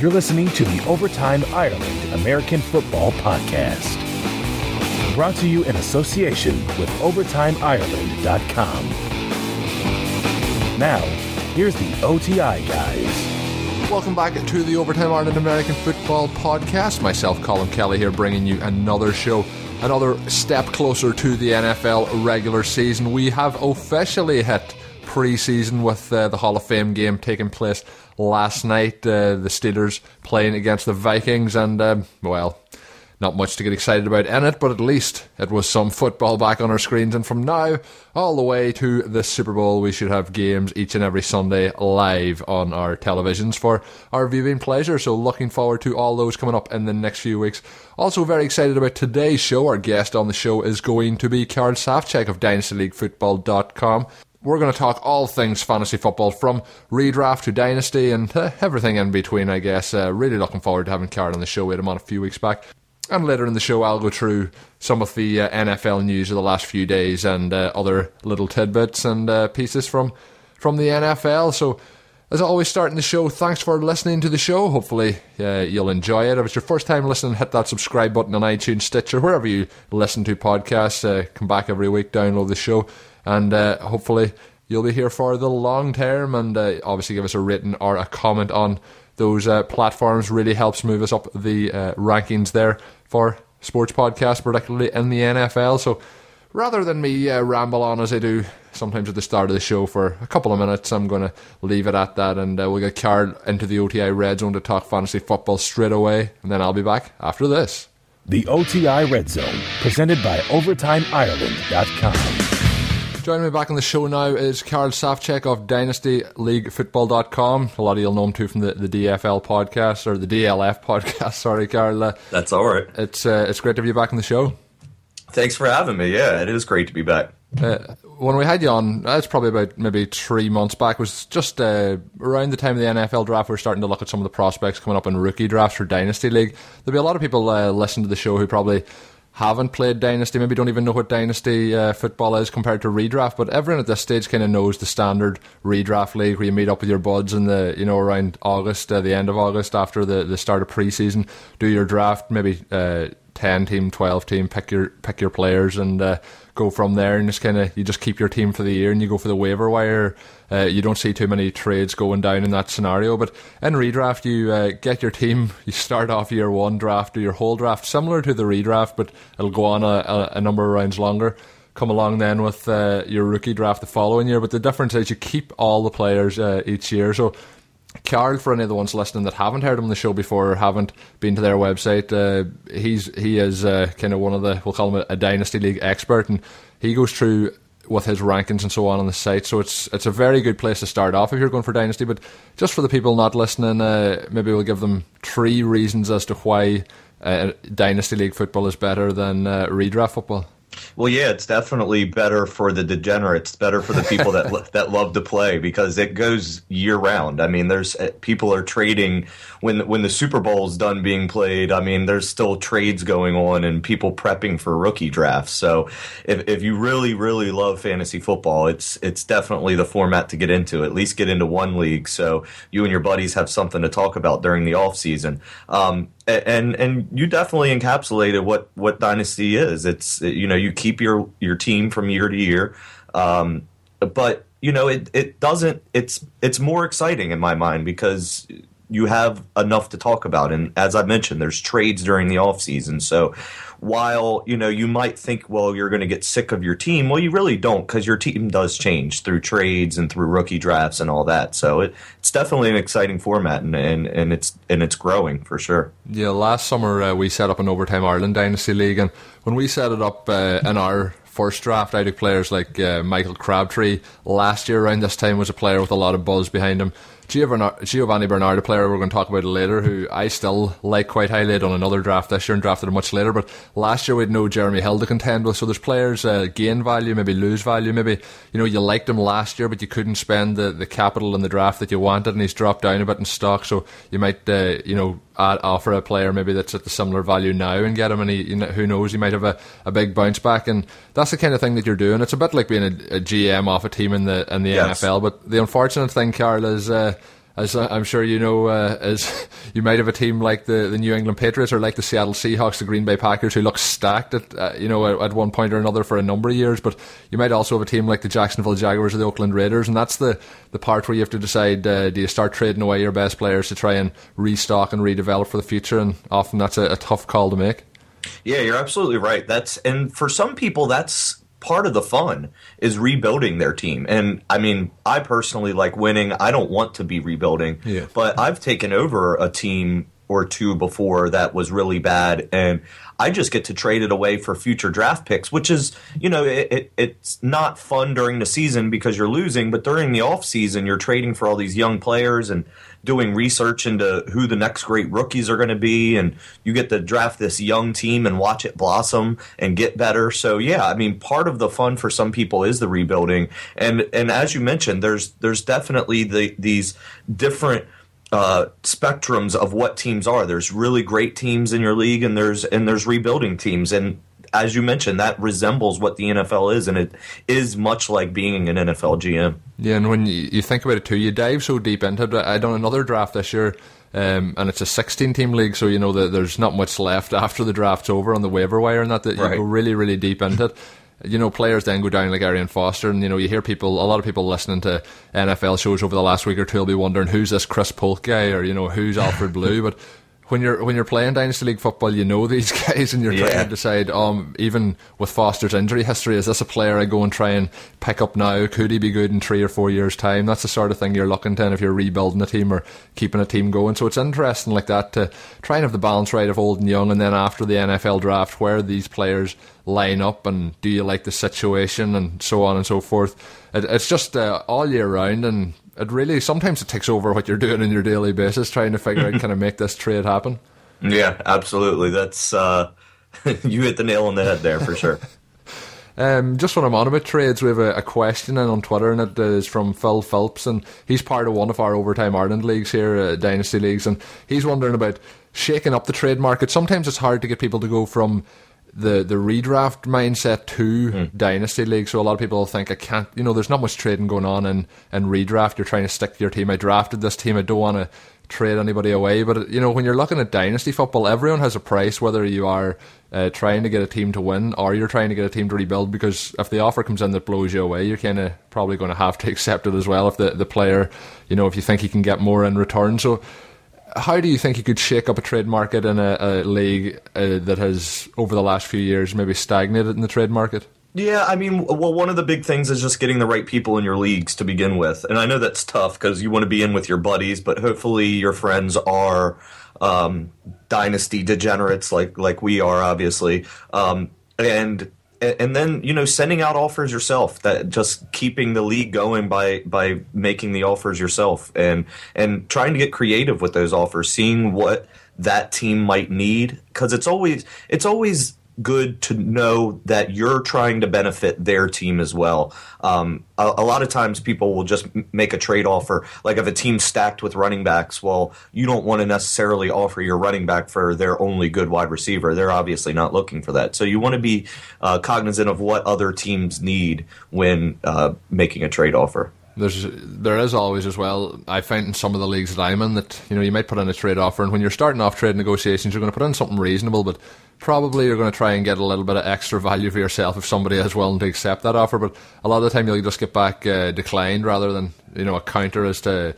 You're listening to the Overtime Ireland American Football Podcast. Brought to you in association with OvertimeIreland.com. Now, here's the OTI guys. Welcome back to the Overtime Ireland American Football Podcast. Myself, Colin Kelly, here bringing you another show, another step closer to the NFL regular season. We have officially hit pre-season with uh, the Hall of Fame game taking place last night. Uh, the Steelers playing against the Vikings, and um, well, not much to get excited about in it, but at least it was some football back on our screens. And from now all the way to the Super Bowl, we should have games each and every Sunday live on our televisions for our viewing pleasure. So looking forward to all those coming up in the next few weeks. Also very excited about today's show. Our guest on the show is going to be Karl Safchek of DynastyLeagueFootball.com. We're going to talk all things fantasy football from redraft to dynasty and uh, everything in between, I guess. Uh, really looking forward to having Karl on the show. We had him on a few weeks back. And later in the show, I'll go through some of the uh, NFL news of the last few days and uh, other little tidbits and uh, pieces from from the NFL. So, as always, starting the show, thanks for listening to the show. Hopefully, uh, you'll enjoy it. If it's your first time listening, hit that subscribe button on iTunes, Stitcher, wherever you listen to podcasts. Uh, come back every week, download the show, and uh, hopefully, you'll be here for the long term. And obviously, give us a rating or a comment on those platforms. Really helps move us up the rankings there for sports podcasts, particularly in the NFL. So rather than me uh, ramble on as I do sometimes at the start of the show for a couple of minutes, I'm going to leave it at that and uh, we'll get Karl into the OTI Red Zone to talk fantasy football straight away, and then I'll be back after this. The OTI Red Zone, presented by OvertimeIreland.com. Joining me back on the show now is Karl Safchek of DynastyLeagueFootball.com. A lot of you'll know him too from the, the DFL podcast or the DLF podcast. Sorry, Karl. Uh, That's all right. It's uh, it's great to have you back on the show. Thanks for having me. Yeah, it is great to be back. Uh, when we had you on, that's probably about maybe three months back. Was just uh, around the time of the NFL draft. We are starting to look at some of the prospects coming up in rookie drafts for Dynasty League. There'll be a lot of people uh, listening to the show who probably haven't played Dynasty, maybe don't even know what Dynasty uh, football is compared to redraft. But everyone at this stage kind of knows the standard redraft league where you meet up with your buds in the you know around August, uh, the end of August after the the start of preseason, do your draft, maybe uh, ten team, twelve team, pick your pick your players and uh, go from there and just kind of you just keep your team for the year and you go for the waiver wire. Uh, you don't see too many trades going down in that scenario. But in redraft, you uh, get your team. You start off year one draft or your whole draft similar to the redraft, but it'll go on a, a, number of rounds longer. Come along then with uh, your rookie draft the following year. But the difference is you keep all the players uh, each year. So Karl, for any of the ones listening that haven't heard him on the show before or haven't been to their website, uh, he's he is uh, kind of one of the we'll call him a, a, dynasty league expert, and he goes through with his rankings and so on on the site. So it's it's a very good place to start off if you're going for dynasty. But just for the people not listening, uh, maybe we'll give them three reasons as to why uh, dynasty league football is better than uh, redraft football. Well, yeah, it's definitely better for the degenerates. better for the people that that love to play because it goes year round. I mean, there's uh, people are trading when when the Super Bowl's done being played. I mean, there's still trades going on and people prepping for rookie drafts. So, if if you really really love fantasy football, it's it's definitely the format to get into. At least get into one league so you and your buddies have something to talk about during the off season. Um, and and you definitely encapsulated what what dynasty is. It's you know you keep your your team from year to year, um, but you know it it doesn't. It's it's more exciting in my mind because you have enough to talk about. And as I mentioned, there's trades during the off season, so while you know you might think well you're going to get sick of your team. Well you really don't because your team does change through trades and through rookie drafts and all that. So it, it's definitely an exciting format and, and, and it's and it's growing for sure. Yeah last summer uh, we set up an overtime ireland dynasty league and when we set it up uh, in our first draft I took players like uh, michael crabtree last year around this time was a player with a lot of buzz behind him Giovani Bernard, a player we're going to talk about later, who I still like quite highly. on another draft this year and drafted him much later. But last year we had no Jeremy Hill to contend with. So there's players uh, gain value, maybe lose value. Maybe you know you liked him last year, but you couldn't spend the, the capital in the draft that you wanted, and he's dropped down a bit in stock. So you might uh, you know add, offer a player maybe that's at the similar value now and get him, and he, you know, who knows, he might have a, a big bounce back. And that's the kind of thing that you're doing. It's a bit like being a, a GM off a team in the in the yes. NFL. But the unfortunate thing, Karl, is. Uh, as I'm sure you know, uh, as you might have a team like the, the New England Patriots or like the Seattle Seahawks, the Green Bay Packers, who look stacked at uh, you know at, one point or another for a number of years. But you might also have a team like the Jacksonville Jaguars or the Oakland Raiders, and that's the the part where you have to decide: uh, do you start trading away your best players to try and restock and redevelop for the future? And often that's a, a tough call to make. Yeah, you're absolutely right. That's and for some people that's part of the fun is rebuilding their team. And I mean, I personally like winning. I don't want to be rebuilding. Yeah. But I've taken over a team or two before that was really bad and I just get to trade it away for future draft picks, which is, you know, it, it, it's not fun during the season because you're losing, but during the off season, you're trading for all these young players and doing research into who the next great rookies are going to be, and you get to draft this young team and watch it blossom and get better. So yeah, I mean, part of the fun for some people is the rebuilding, and and as you mentioned, there's there's definitely the these different uh, spectrums of what teams are. There's really great teams in your league, and there's and there's rebuilding teams, and as you mentioned, that resembles what the NFL is, and it is much like being an NFL GM. Yeah, and when you, you think about it too, you dive so deep into it. I done another draft this year. Um, and it's a 16 team league, so you know that there's not much left after the draft's over on the waiver wire, and that, that right. you go really, really deep into it you know, players then go down like Arian Foster, and you know, you hear people, a lot of people listening to NFL shows over the last week or two will be wondering who's this Chris Polk guy, or you know, who's Alfred Blue, but when you're when you're playing dynasty league football, you know these guys, and you're yeah. trying to decide. Um, even with Foster's injury history, is this a player I go and try and pick up now? Could he be good in three or four years' time? That's the sort of thing you're looking to if you're rebuilding a team or keeping a team going. So it's interesting like that to try and have the balance right of old and young, and then after the NFL draft, where these players line up, and do you like the situation, and so on and so forth. It, it's just uh, all year round, and it really sometimes it takes over what you're doing on your daily basis, trying to figure out kind of make this trade happen. Yeah, absolutely. That's uh, you hit the nail on the head there for sure. Um, just when I'm on about trades, we have a, a, question in on Twitter, and it is from Phil Phelps, and he's part of one of our Overtime Ireland leagues here, uh, Dynasty leagues, and he's wondering about shaking up the trade market. Sometimes it's hard to get people to go from the the redraft mindset to mm. dynasty league. So a lot of people think I can't. You know, there's not much trading going on in in redraft. You're trying to stick to your team. I drafted this team. I don't want to trade anybody away. But you know, when you're looking at dynasty football, everyone has a price. Whether you are uh, trying to get a team to win or you're trying to get a team to rebuild, because if the offer comes in that blows you away, you're kind of probably going to have to accept it as well. If the the player, you know, if you think he can get more in return, so how do you think you could shake up a trade market in a, a league uh, that has, over the last few years, maybe stagnated in the trade market? Yeah, I mean, well, one of the big things is just getting the right people in your leagues to begin with. And I know that's tough because you want to be in with your buddies, but hopefully your friends are um, dynasty degenerates like like we are, obviously. Um, and and then you know sending out offers yourself that just keeping the league going by by making the offers yourself and and trying to get creative with those offers seeing what that team might need. Because it's always it's always good to know that you're trying to benefit their team as well. Um, a, a, lot of times people will just make a trade offer. Like if a team's stacked with running backs, well, you don't want to necessarily offer your running back for their only good wide receiver. They're obviously not looking for that. So you want to be uh, cognizant of what other teams need when uh, making a trade offer there's there is always as well. I find in some of the leagues that I'm in that you know you might put in a trade offer, and when you're starting off trade negotiations, you're going to put in something reasonable, but probably you're going to try and get a little bit of extra value for yourself if somebody is willing to accept that offer. But a lot of the time, you'll just get back uh, declined rather than you know a counter as to.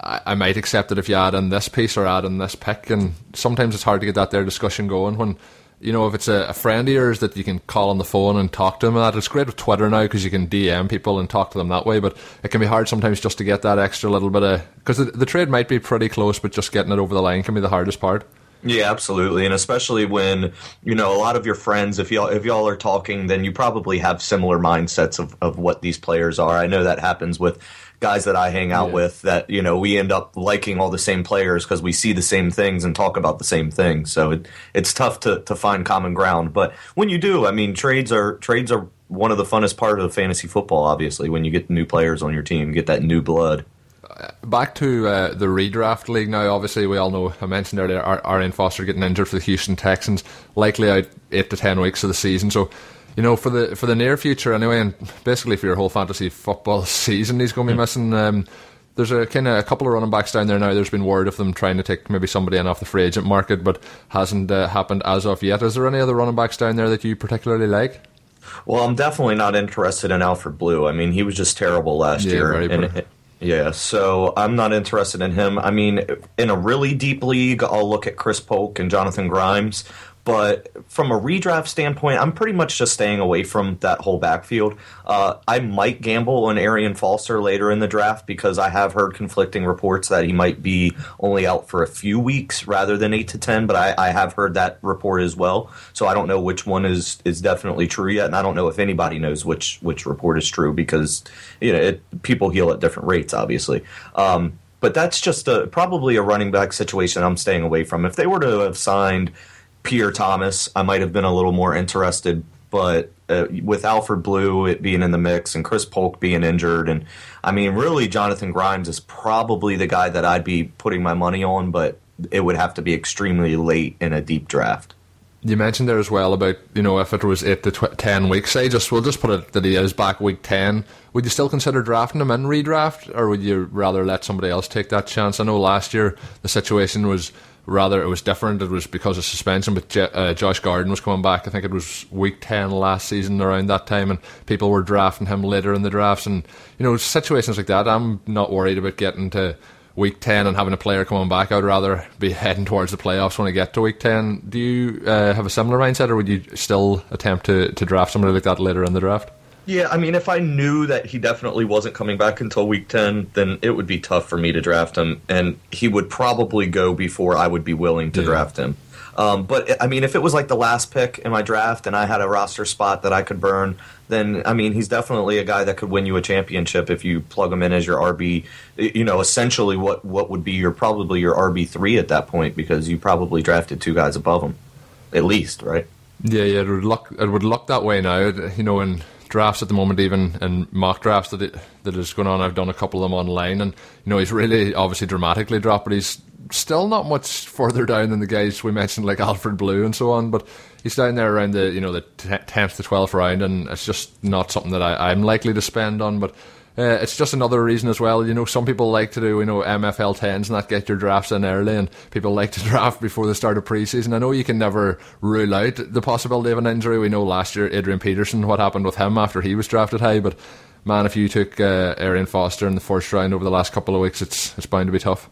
I, I might accept it if you add in this piece or add in this pick, and sometimes it's hard to get that there discussion going when you know, if it's a, a, friend of yours that you can call on the phone and talk to them, and that it's great with Twitter now because you can DM people and talk to them that way. But it can be hard sometimes just to get that extra little bit of because the, the trade might be pretty close, but just getting it over the line can be the hardest part. Yeah, absolutely, and especially when you know a lot of your friends, if y'all if y'all are talking, then you probably have similar mindsets of, of what these players are. I know that happens with guys that I hang out yeah. with that you know we end up liking all the same players because we see the same things and talk about the same things. So it, it's tough to, to find common ground. But when you do, I mean, trades are trades are one of the funnest part of fantasy football. Obviously, when you get new players on your team, get that new blood. Back to uh, the redraft league now. Obviously, we all know I mentioned earlier Arian Foster getting injured for the Houston Texans, likely out eight to ten weeks of the season. So you know, for the for the near future anyway, and basically for your whole fantasy football season, he's going to be missing. Um, there's a kind of a couple of running backs down there now. There's been word of them trying to take maybe somebody in off the free agent market, but hasn't uh, happened as of yet. Is there any other running backs down there that you particularly like? Well, I'm definitely not interested in Alfred Blue. I mean, he was just terrible last Yeah, year. And- yeah, so I'm not interested in him. I mean, in a really deep league, I'll look at Chris Polk and Jonathan Grimes. But from a redraft standpoint, I'm pretty much just staying away from that whole backfield. Uh, I might gamble on Arian Foster later in the draft because I have heard conflicting reports that he might be only out for a few weeks rather than eight to ten. But I, I have heard that report as well, so I don't know which one is is definitely true yet, and I don't know if anybody knows which which report is true because you know it, people heal at different rates, obviously. Um, but that's just a, probably a running back situation I'm staying away from. If they were to have signed Pierre Thomas, I might have been a little more interested. But uh, with Alfred Blue it being in the mix and Chris Polk being injured, and I mean, really, Jonathan Grimes is probably the guy that I'd be putting my money on, but it would have to be extremely late in a deep draft. You mentioned there as well about you know if it was eight to tw- ten weeks. Say just we'll just put it that he is back week ten. Would you still consider drafting him in redraft, or would you rather let somebody else take that chance? I know last year the situation was rather it was different. It was because of suspension, but Je- uh, Josh Gordon was coming back. I think it was week ten last season around that time, and people were drafting him later in the drafts. And you know situations like that, I'm not worried about getting to week 10 and having a player coming back, I'd rather be heading towards the playoffs when I get to week 10. Do you uh, have a similar mindset, or would you still attempt to, to draft somebody like that later in the draft? Yeah, I mean, if I knew that he definitely wasn't coming back until week 10, then it would be tough for me to draft him, and he would probably go before I would be willing to Yeah. draft him. Um, but, I mean, if it was like the last pick in my draft and I had a roster spot that I could burn, then, I mean, he's definitely a guy that could win you a championship if you plug him in as your RB, you know, essentially what, what would be your probably your RB3 at that point because you probably drafted two guys above him, at least, right? Yeah, yeah, it would look it would look that way now. You know, in drafts at the moment, even in mock drafts that it, that is going on, I've done a couple of them online, and you know he's really obviously dramatically dropped, but he's still not much further down than the guys we mentioned, like Alfred Blue and so on. But he's down there around the you know the tenth to twelfth round, and it's just not something that I, I'm likely to spend on. But uh, it's just another reason as well. You know, some people like to do, you know, MFL 10s and not get your drafts in early, and people like to draft before the start of preseason. I know you can never rule out the possibility of an injury. We know last year, Adrian Peterson, what happened with him after he was drafted high, but man, if you took uh, Arian Foster in the first round over the last couple of weeks, it's it's bound to be tough.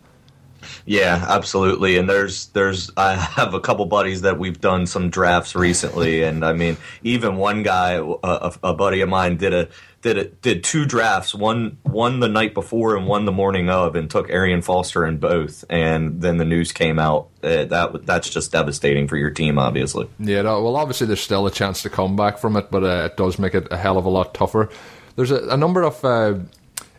Yeah, absolutely. And there's there's I have a couple buddies that we've done some drafts recently, and I mean, even one guy, a, a buddy of mine, did a did a, did two drafts, one one the night before and one the morning of, and took Arian Foster in both. And then the news came out. Uh, that that's just devastating for your team, obviously. Yeah, no, well, obviously there's still a chance to come back from it, but uh, it does make it a hell of a lot tougher. There's a, a number of uh,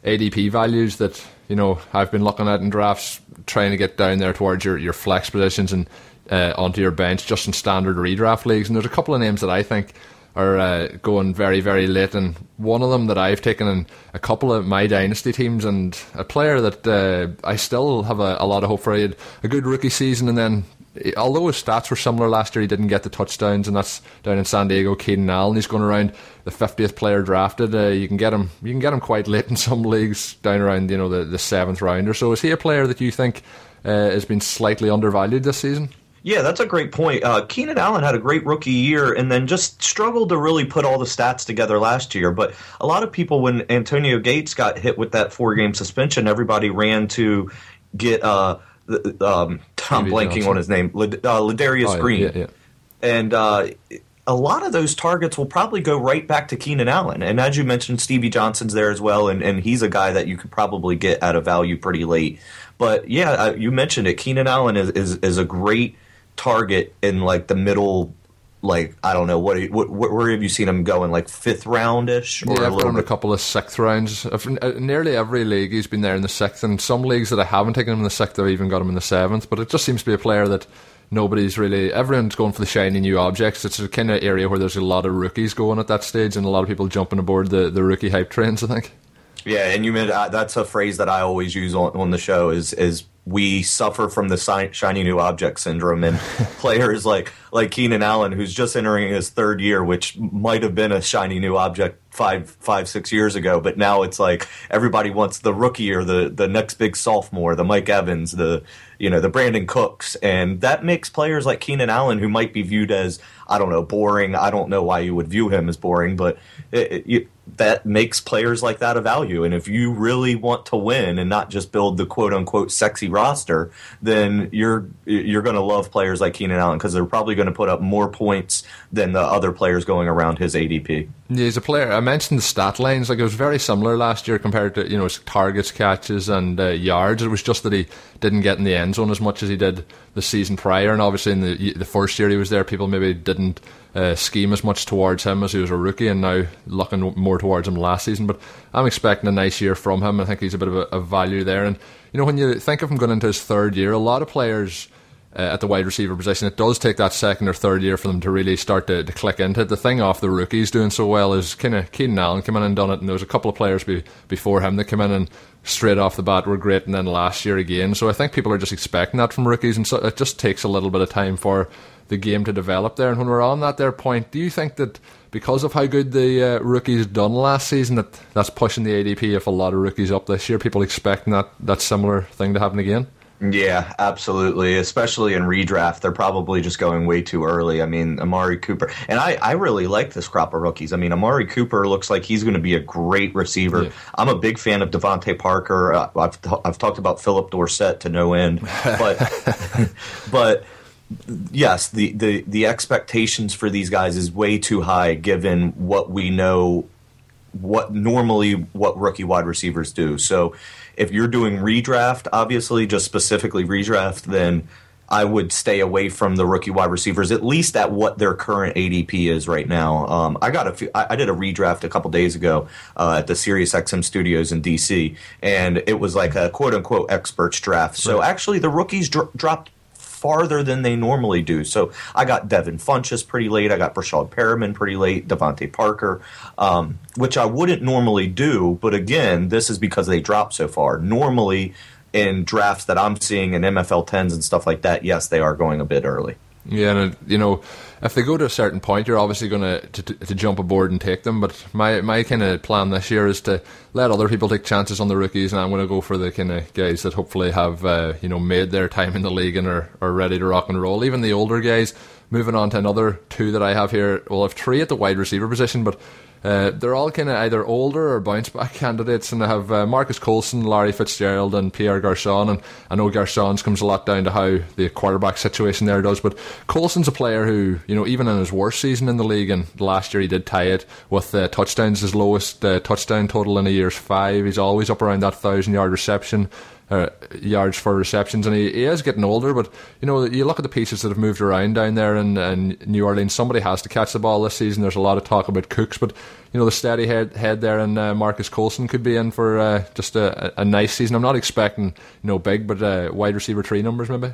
ADP values that you know I've been looking at in drafts, trying to get down there towards your, your flex positions and uh, onto your bench just in standard redraft leagues. And there's a couple of names that I think are uh, going very very late, and one of them that I've taken in a couple of my dynasty teams, and a player that uh, I still have a, a lot of hope for. He had a good rookie season, and then although his stats were similar last year, he didn't get the touchdowns, and that's down in San Diego. Keenan Allen, he's going around the fiftieth player drafted. Uh, you can get him, you can get him quite late in some leagues, down around you know the, the seventh round or so. Is he a player that you think uh, has been slightly undervalued this season? Yeah, that's a great point. Uh, Keenan Allen had a great rookie year and then just struggled to really put all the stats together last year. But a lot of people, when Antonio Gates got hit with that four game suspension, everybody ran to get. Uh, the- um, I'm blanking Johnson. on his name, Lad- uh, Ladarius Oh, yeah, Green. yeah, yeah. And uh, a lot of those targets will probably go right back to Keenan Allen. And as you mentioned, Stevie Johnson's there as well, and, and he's a guy that you could probably get at a value pretty late. But yeah, uh, you mentioned it. Keenan Allen is, is, is a great target in like the middle. Like I don't know what, what, what where have you seen him going like fifth roundish or Yeah, a I've little a bit couple of sixth rounds. I've, uh, nearly every league he's been there in the sixth, and some leagues that I haven't taken him in the sixth, I've even got him in the seventh. But it just seems to be a player that nobody's really. Everyone's going for the shiny new objects. It's a kind of area where there's a lot of rookies going at that stage, and a lot of people jumping aboard the, the rookie hype trains. I think. Yeah, and you meant uh, that's a phrase that I always use on, on the show is is we suffer from the shiny new object syndrome, and players like like Keenan Allen, who's just entering his third year, which might have been a shiny new object five five six years ago, but now it's like everybody wants the rookie or the the next big sophomore, the Mike Evans, the you know the Brandin Cooks, and that makes players like Keenan Allen, who might be viewed as I don't know boring. I don't know why you would view him as boring, but it, it, that makes players like that a value. And if you really want to win and not just build the quote unquote sexy roster, then you're you're going to love players like Keenan Allen because they're probably going to put up more points than the other players going around his ADP. He's a player. I mentioned the stat lines; like it was very similar last year compared to you know his targets, catches, and uh, yards. It was just that he didn't get in the end zone as much as he did the season prior, and obviously in the the first year he was there, people maybe didn't uh, scheme as much towards him as he was a rookie, and now looking more towards him last season. But I'm expecting a nice year from him. I think he's a bit of a, a value there. And you know, when you think of him going into his third year, a lot of players. Uh, at the wide receiver position, it does take that second or third year for them to really start to, to click into it. The thing off the rookies doing so well is kind of Keenan Allen came in and done it, and there was a couple of players be, before him that came in and straight off the bat were great, and then last year again. So I think people are just expecting that from rookies, and so it just takes a little bit of time for the game to develop there. And when we're on that there point, do you think that because of how good the uh, rookies done last season, that that's pushing the ADP of a lot of rookies up this year? People expecting that that similar thing to happen again. Yeah, absolutely. Especially in redraft, they're probably just going way too early. I mean, Amari Cooper, and I, I really like this crop of rookies. I mean, Amari Cooper looks like he's going to be a great receiver. Yeah. I'm a big fan of DeVante Parker. Uh, I've I've talked about Philip Dorsett to no end, but but yes, the, the, the expectations for these guys is way too high given what we know, what normally what rookie wide receivers do. So if you're doing redraft, obviously just specifically redraft, then I would stay away from the rookie wide receivers, at least at what their current ADP is right now. Um, I got a few, I, I, did a redraft a couple days ago uh, at the SiriusXM studios in DC, and it was like a quote unquote experts draft. So right. actually, the rookies dro- dropped farther than they normally do. So I got Devin Funchess pretty late. I got Breshad Perriman pretty late. DeVante Parker, um, which I wouldn't normally do. But again, this is because they dropped so far. Normally, in drafts that I'm seeing in MFL 10s and stuff like that, yes, they are going a bit early. Yeah, and you know, if they go to a certain point, you're obviously going to, to jump aboard and take them. But my my kind of plan this year is to let other people take chances on the rookies, and I'm going to go for the kind of guys that hopefully have uh, you know made their time in the league and are, are ready to rock and roll. Even the older guys. Moving on to another two that I have here. Well, I have three at the wide receiver position, but uh, they're all kind of either older or bounce back candidates, and they have uh, Marques Colston, Larry Fitzgerald, and Pierre Garcon. And I know Garcon's comes a lot down to how the quarterback situation there does, but Colston's a player who, you know, even in his worst season in the league, and last year he did tie it with uh, touchdowns, his lowest uh, touchdown total in a year's five. He's always up around that thousand yard reception uh, yards for receptions, and he, he is getting older. But you know, you look at the pieces that have moved around down there in, in New Orleans. Somebody has to catch the ball this season. There's a lot of talk about Cooks, but you know, the steady head, head there, and uh, Marques Colston could be in for uh, just a, a, nice season. I'm not expecting you know big, but uh, wide receiver three numbers maybe.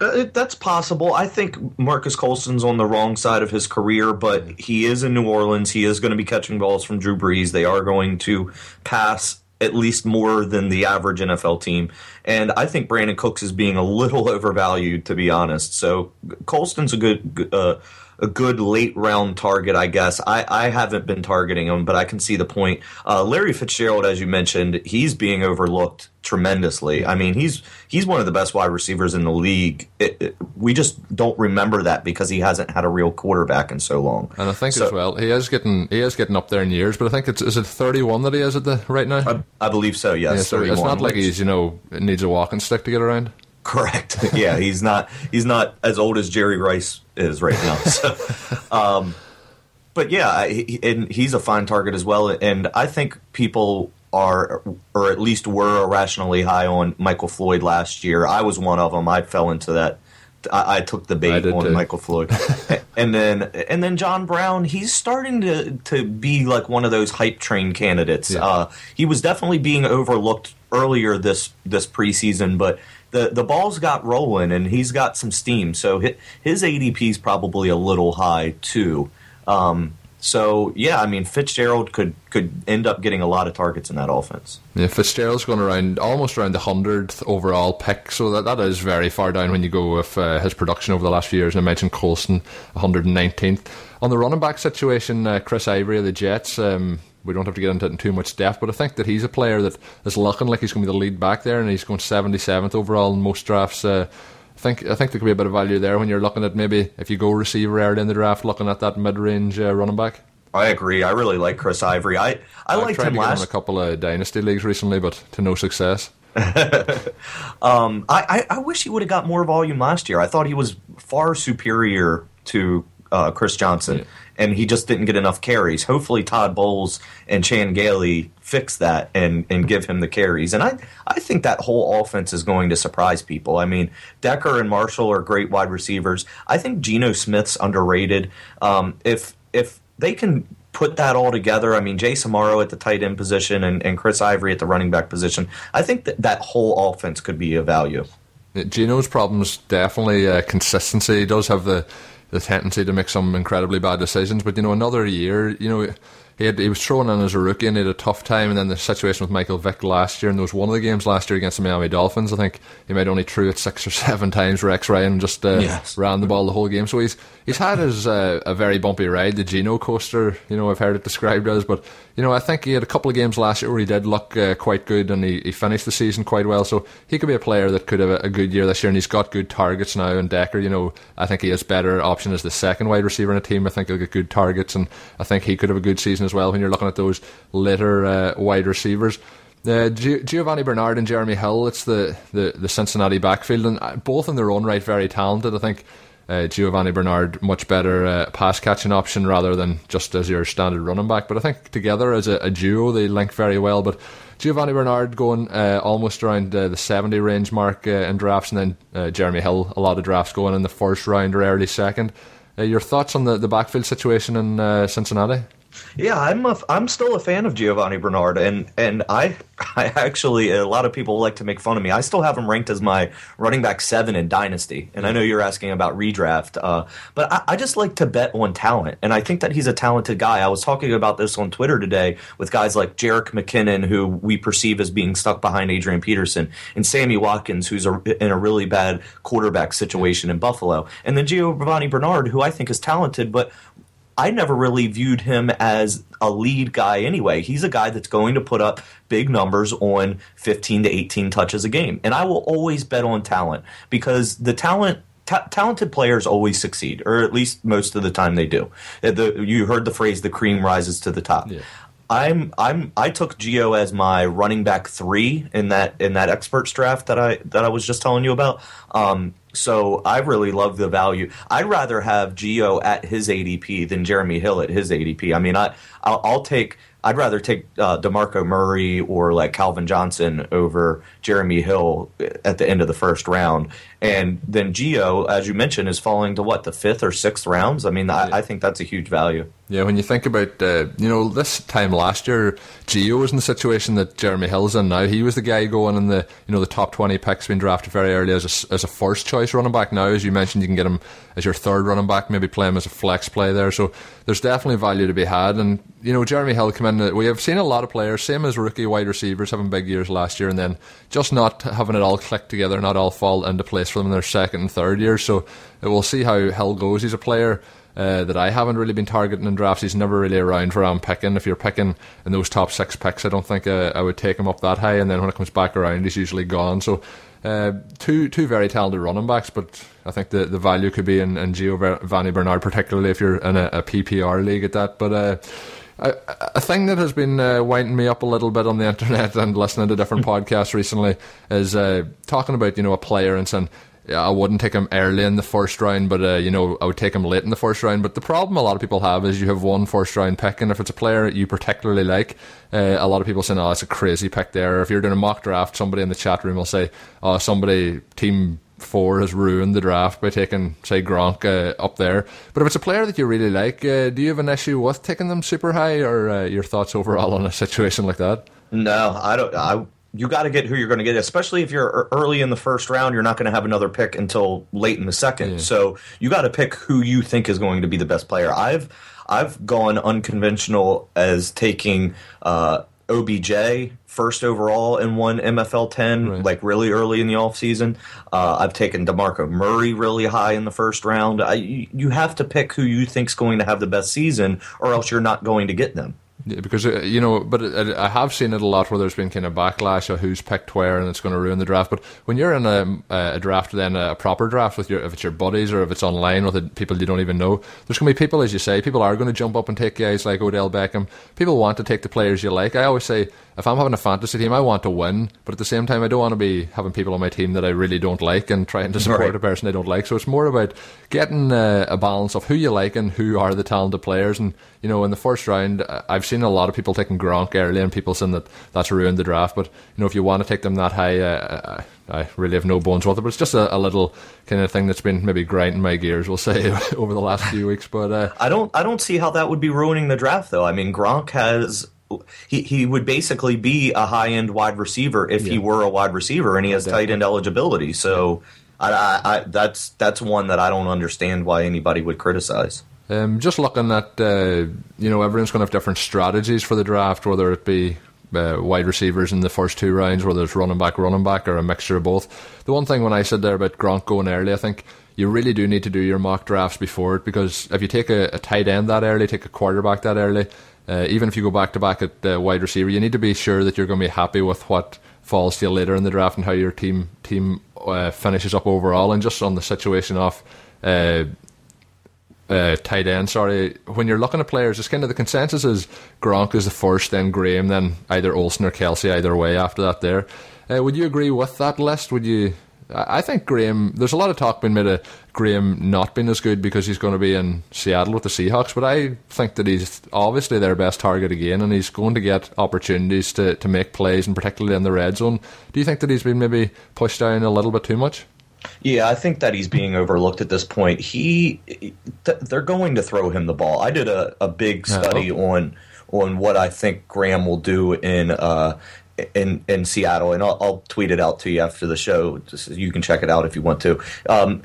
Uh, that's possible. I think Marques Colston's on the wrong side of his career, but he is in New Orleans. He is going to be catching balls from Drew Brees. They are going to pass at least more than the average NFL team. And I think Brandin Cooks is being a little overvalued, to be honest. So Colston's a good. Uh, a good late round target, I guess. I, I haven't been targeting him, but I can see the point. Uh, Larry Fitzgerald, as you mentioned, he's being overlooked tremendously. I mean, he's he's one of the best wide receivers in the league. It, it, we just don't remember that because he hasn't had a real quarterback in so long. And I think so, as well, he is getting he is getting up there in years. But I think it's is it thirty one that he is at the right now. I, I believe so. Yes, yeah, so it's not like he's you know needs a walking stick to get around. Correct. yeah, he's not he's not as old as Jerry Rice is right now. So, um, but yeah, he, and he's a fine target as well. And I think people are, or at least were, irrationally high on Michael Floyd last year. I was one of them. I fell into that. I, I took the bait on too. Michael Floyd, and then and then John Brown. He's starting to to be like one of those hype train candidates. Yeah. Uh, he was definitely being overlooked earlier this this preseason, but the the ball's got rolling and he's got some steam. So his, ADP is probably a little high too. Um, So yeah, I mean Fitzgerald could could end up getting a lot of targets in that offense. Yeah, Fitzgerald's going around almost around the hundredth overall pick, so that, that is very far down when you go with uh, his production over the last few years. And I mentioned Colston, 119th. On the running back situation, uh, Chris Ivory of the Jets. Um, we don't have to get into it in too much depth, but I think that he's a player that is looking like he's going to be the lead back there, and he's going 77th overall in most drafts. Uh, I think I think there could be a bit of value there when you're looking at maybe if you go receiver early in the draft, looking at that mid-range uh, running back. I agree. I really like Chris Ivory. I I liked him to last. Him in a couple of dynasty leagues recently, but to no success. um, I, I, I wish he would have got more volume last year. I thought he was far superior to uh, Chris Johnson, Yeah. And he just didn't get enough carries. Hopefully, Todd Bowles and Chan Gailey fix that and, and give him the carries. And I, I think that whole offense is going to surprise people. I mean, Decker and Marshall are great wide receivers. I think Geno Smith's underrated. Um, if if they can put that all together, I mean, Jace Amaro at the tight end position and, and Chris Ivory at the running back position, I think that that whole offense could be of value. Geno's problems definitely uh, consistency. He does have the the tendency to make some incredibly bad decisions, but you know, another year, you know. He, had, he was thrown in as a rookie and he had a tough time. And then the situation with Michael Vick last year, and there was one of the games last year against the Miami Dolphins. I think he might only threw it six or seven times. Rex Ryan just uh, Yes. ran the ball the whole game. So he's he's had his uh, a very bumpy ride, the Geno coaster. You know, I've heard it described as. But you know, I think he had a couple of games last year where he did look uh, quite good, and he, he finished the season quite well. So he could be a player that could have a, a good year this year, and he's got good targets now. And Decker, you know, I think he has better option as the second wide receiver in a team. I think he'll get good targets, and I think he could have a good season as well. When you're looking at those later uh, wide receivers. Uh, Gi- Giovani Bernard and Jeremy Hill, it's the, the, the Cincinnati backfield, and uh, both in their own right very talented. I think uh, Giovani Bernard much better uh, pass catching option rather than just as your standard running back. But I think together as a, a duo they link very well. But Giovani Bernard going uh, almost around uh, the 70 range mark uh, in drafts, and then Jeremy Hill a lot of drafts going in the first round or early second. Your thoughts on the, the backfield situation in Cincinnati? Yeah, I'm a, I'm still a fan of Giovani Bernard, and and I I actually a lot of people like to make fun of me. I still have him ranked as my running back seven in Dynasty, and I know you're asking about redraft, uh, but I, I just like to bet on talent, and I think that he's a talented guy. I was talking about this on Twitter today with guys like Jerick McKinnon, who we perceive as being stuck behind Adrian Peterson, and Sammy Watkins, who's a, in a really bad quarterback situation in Buffalo, and then Giovani Bernard, who I think is talented, but I never really viewed him as a lead guy anyway. He's a guy that's going to put up big numbers on 15 to 18 touches a game. And I will always bet on talent because the talent ta- talented players always succeed or at least most of the time they do. The, you heard the phrase the cream rises to the top. I'm I'm I took Geo as my running back 3 in that in that experts draft that I that I was just telling you about. Um so I really love the value. I'd rather have Geo at his ADP than Jeremy Hill at his ADP. I mean, I I'll, I'll take. I'd rather take uh, Demarco Murray or like Calvin Johnson over Jeremy Hill at the end of the first round, and then Geo, as you mentioned, is falling to what the fifth or sixth rounds. I mean, I, I think that's a huge value. Yeah, when you think about, uh, you know, this time last year, Geo was in the situation that Jeremy Hill's in now. He was the guy going in the, you know, the top 20 picks being drafted very early as a, as a first choice running back. Now, as you mentioned, you can get him as your third running back, maybe play him as a flex play there. So there's definitely value to be had. And, you know, Jeremy Hill come in, we have seen a lot of players, same as rookie wide receivers, having big years last year and then just not having it all click together, not all fall into place for them in their second and third years. So uh, we'll see how Hill goes. He's a player uh, that I haven't really been targeting in drafts. He's never really around where I'm picking. If you're picking in those top six picks, I don't think uh, I would take him up that high. And then when it comes back around, he's usually gone. So uh, two two very talented running backs, but I think the, the value could be in, in Giovani Bernard, particularly if you're in a, a PPR league at that. But uh, a, a thing that has been uh, winding me up a little bit on the internet and listening to different podcasts recently is uh, talking about you know a player and saying. Yeah, I wouldn't take him early in the first round, but uh, you know I would take him late in the first round. But the problem a lot of people have is you have one first round pick, and if it's a player you particularly like, uh, a lot of people say, "Oh, that's a crazy pick there." Or If you're doing a mock draft, somebody in the chat room will say, "Oh, somebody team four has ruined the draft by taking, say, Gronk uh, up there." But if it's a player that you really like, uh, do you have an issue with taking them super high, or uh, your thoughts overall on a situation like that? No, I don't. I you got to get who you're going to get, especially if you're early in the first round. You're not going to have another pick until late in the second. Yeah. So you got to pick who you think is going to be the best player. I've I've gone unconventional as taking uh, OBJ first overall in one MFL 10, right. like really early in the offseason. Uh, I've taken DeMarco Murray really high in the first round. I, you have to pick who you think is going to have the best season, or else you're not going to get them. Yeah, because uh, you know, but I have seen it a lot where there's been kind of backlash of who's picked where, and it's going to ruin the draft. But when you're in a, a draft, then a proper draft with your, if it's your buddies or if it's online with people you don't even know, there's going to be people, as you say, people are going to jump up and take guys like Odell Beckham. People want to take the players you like. I always say if I'm having a fantasy team, I want to win, but at the same time, I don't want to be having people on my team that I really don't like and trying to support right. a person I don't like. So it's more about getting uh, a balance of who you like and who are the talented players. And you know, in the first round, uh, I've seen a lot of people taking Gronk early, and people saying that that's ruined the draft. But you know, if you want to take them that high, uh, I really have no bones with it. But it's just a, a, little kind of thing that's been maybe grinding my gears, we'll say, over the last few weeks. But uh, I don't, I don't see how that would be ruining the draft, though. I mean, Gronk has he, he would basically be a high end wide receiver if yeah. he were a wide receiver, and he has tight end eligibility. So I, I, I, that's that's one that I don't understand why anybody would criticize. Um, just looking at uh, you know everyone's going to have different strategies for the draft, whether it be uh, wide receivers in the first two rounds, whether it's running back, running back, or a mixture of both. The one thing when I said there about Gronk going early, I think you really do need to do your mock drafts before it because if you take a, a tight end that early, take a quarterback that early, uh, even if you go back to back at uh, wide receiver, you need to be sure that you're going to be happy with what falls to you later in the draft and how your team team uh, finishes up overall. And just on the situation of uh, tight end, sorry, when you're looking at players, it's kind of the consensus is Gronk is the first, then Graham, then either Olsen or Kelce. either way after that. There, uh, would you agree with that list? Would you? I think Graham. There's a lot of talk being made of Graham not being as good because he's going to be in Seattle with the Seahawks, but I think that he's obviously their best target again, and he's going to get opportunities to, to make plays, and particularly in the red zone. Do you think that he's been maybe pushed down a little bit too much? Yeah, I think that he's being overlooked at this point. He, th- they're going to throw him the ball. I did a, a big study oh. on on what I think Graham will do in uh, in in Seattle, and I'll, I'll, tweet it out to you after the show. Just, you can check it out if you want to. Um,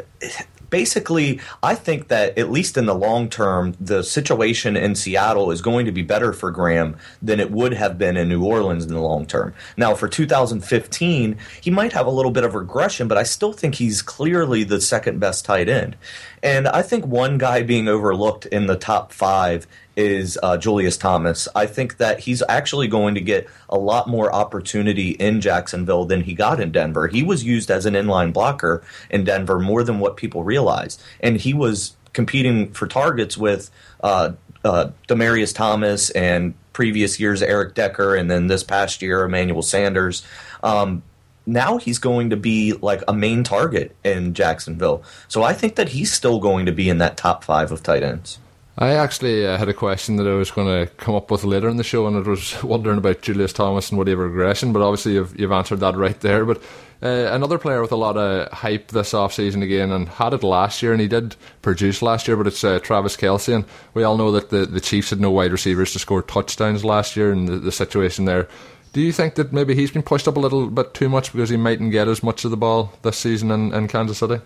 basically, I think that at least in the long term, the situation in Seattle is going to be better for Graham than it would have been in New Orleans in the long term. Now, for 2015, he might have a little bit of regression, but I still think he's clearly the second best tight end. And I think one guy being overlooked in the top five is uh, Julius Thomas. I think that he's actually going to get a lot more opportunity in Jacksonville than he got in Denver. He was used as an inline blocker in Denver more than what people realize, and he was competing for targets with uh, uh, Demaryius Thomas and previous years Eric Decker, and then this past year Emmanuel Sanders. Um, now he's going to be like a main target in Jacksonville. So I think that he's still going to be in that top five of tight ends. I actually uh, had a question that I was going to come up with later in the show, and I was wondering about Julius Thomas and whatever regression, but obviously you've, you've answered that right there. But uh, another player with a lot of hype this offseason again, and had it last year, and he did produce last year, but it's uh, Travis Kelce, and we all know that the, the Chiefs had no wide receivers to score touchdowns last year, and the, the situation there. Do you think that maybe he's been pushed up a little bit too much because he mightn't get as much of the ball this season in, in Kansas City?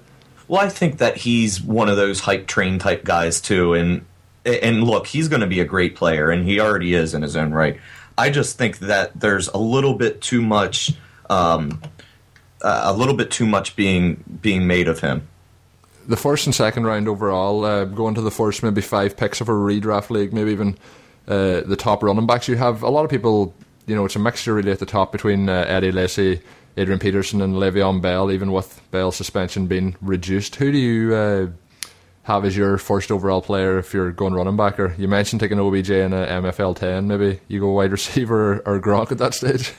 Well, I think that he's one of those hype train type guys too, and and look, he's going to be a great player, and he already is in his own right. I just think that there's a little bit too much, um, a little bit too much being being made of him. The first and second round overall, uh, going to the first maybe five picks of a redraft league, maybe even uh, the top running backs. You have a lot of people. You know, it's a mixture really at the top between uh, Eddie Lacy, Adrian Peterson, and Le'Veon Bell. Even with Bell's suspension being reduced, who do you uh, have as your first overall player if you're going running back? Or you mentioned taking OBJ in a MFL 10, maybe you go wide receiver or, or Gronk at that stage?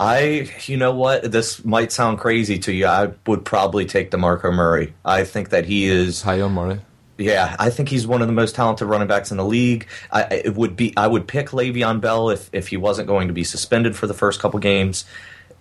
I, you know what, this might sound crazy to you. I would probably take DeMarco Murray. I think that he is high on Murray. Yeah, I think he's one of the most talented running backs in the league. I it would be I would pick Le'Veon Bell if if he wasn't going to be suspended for the first couple games.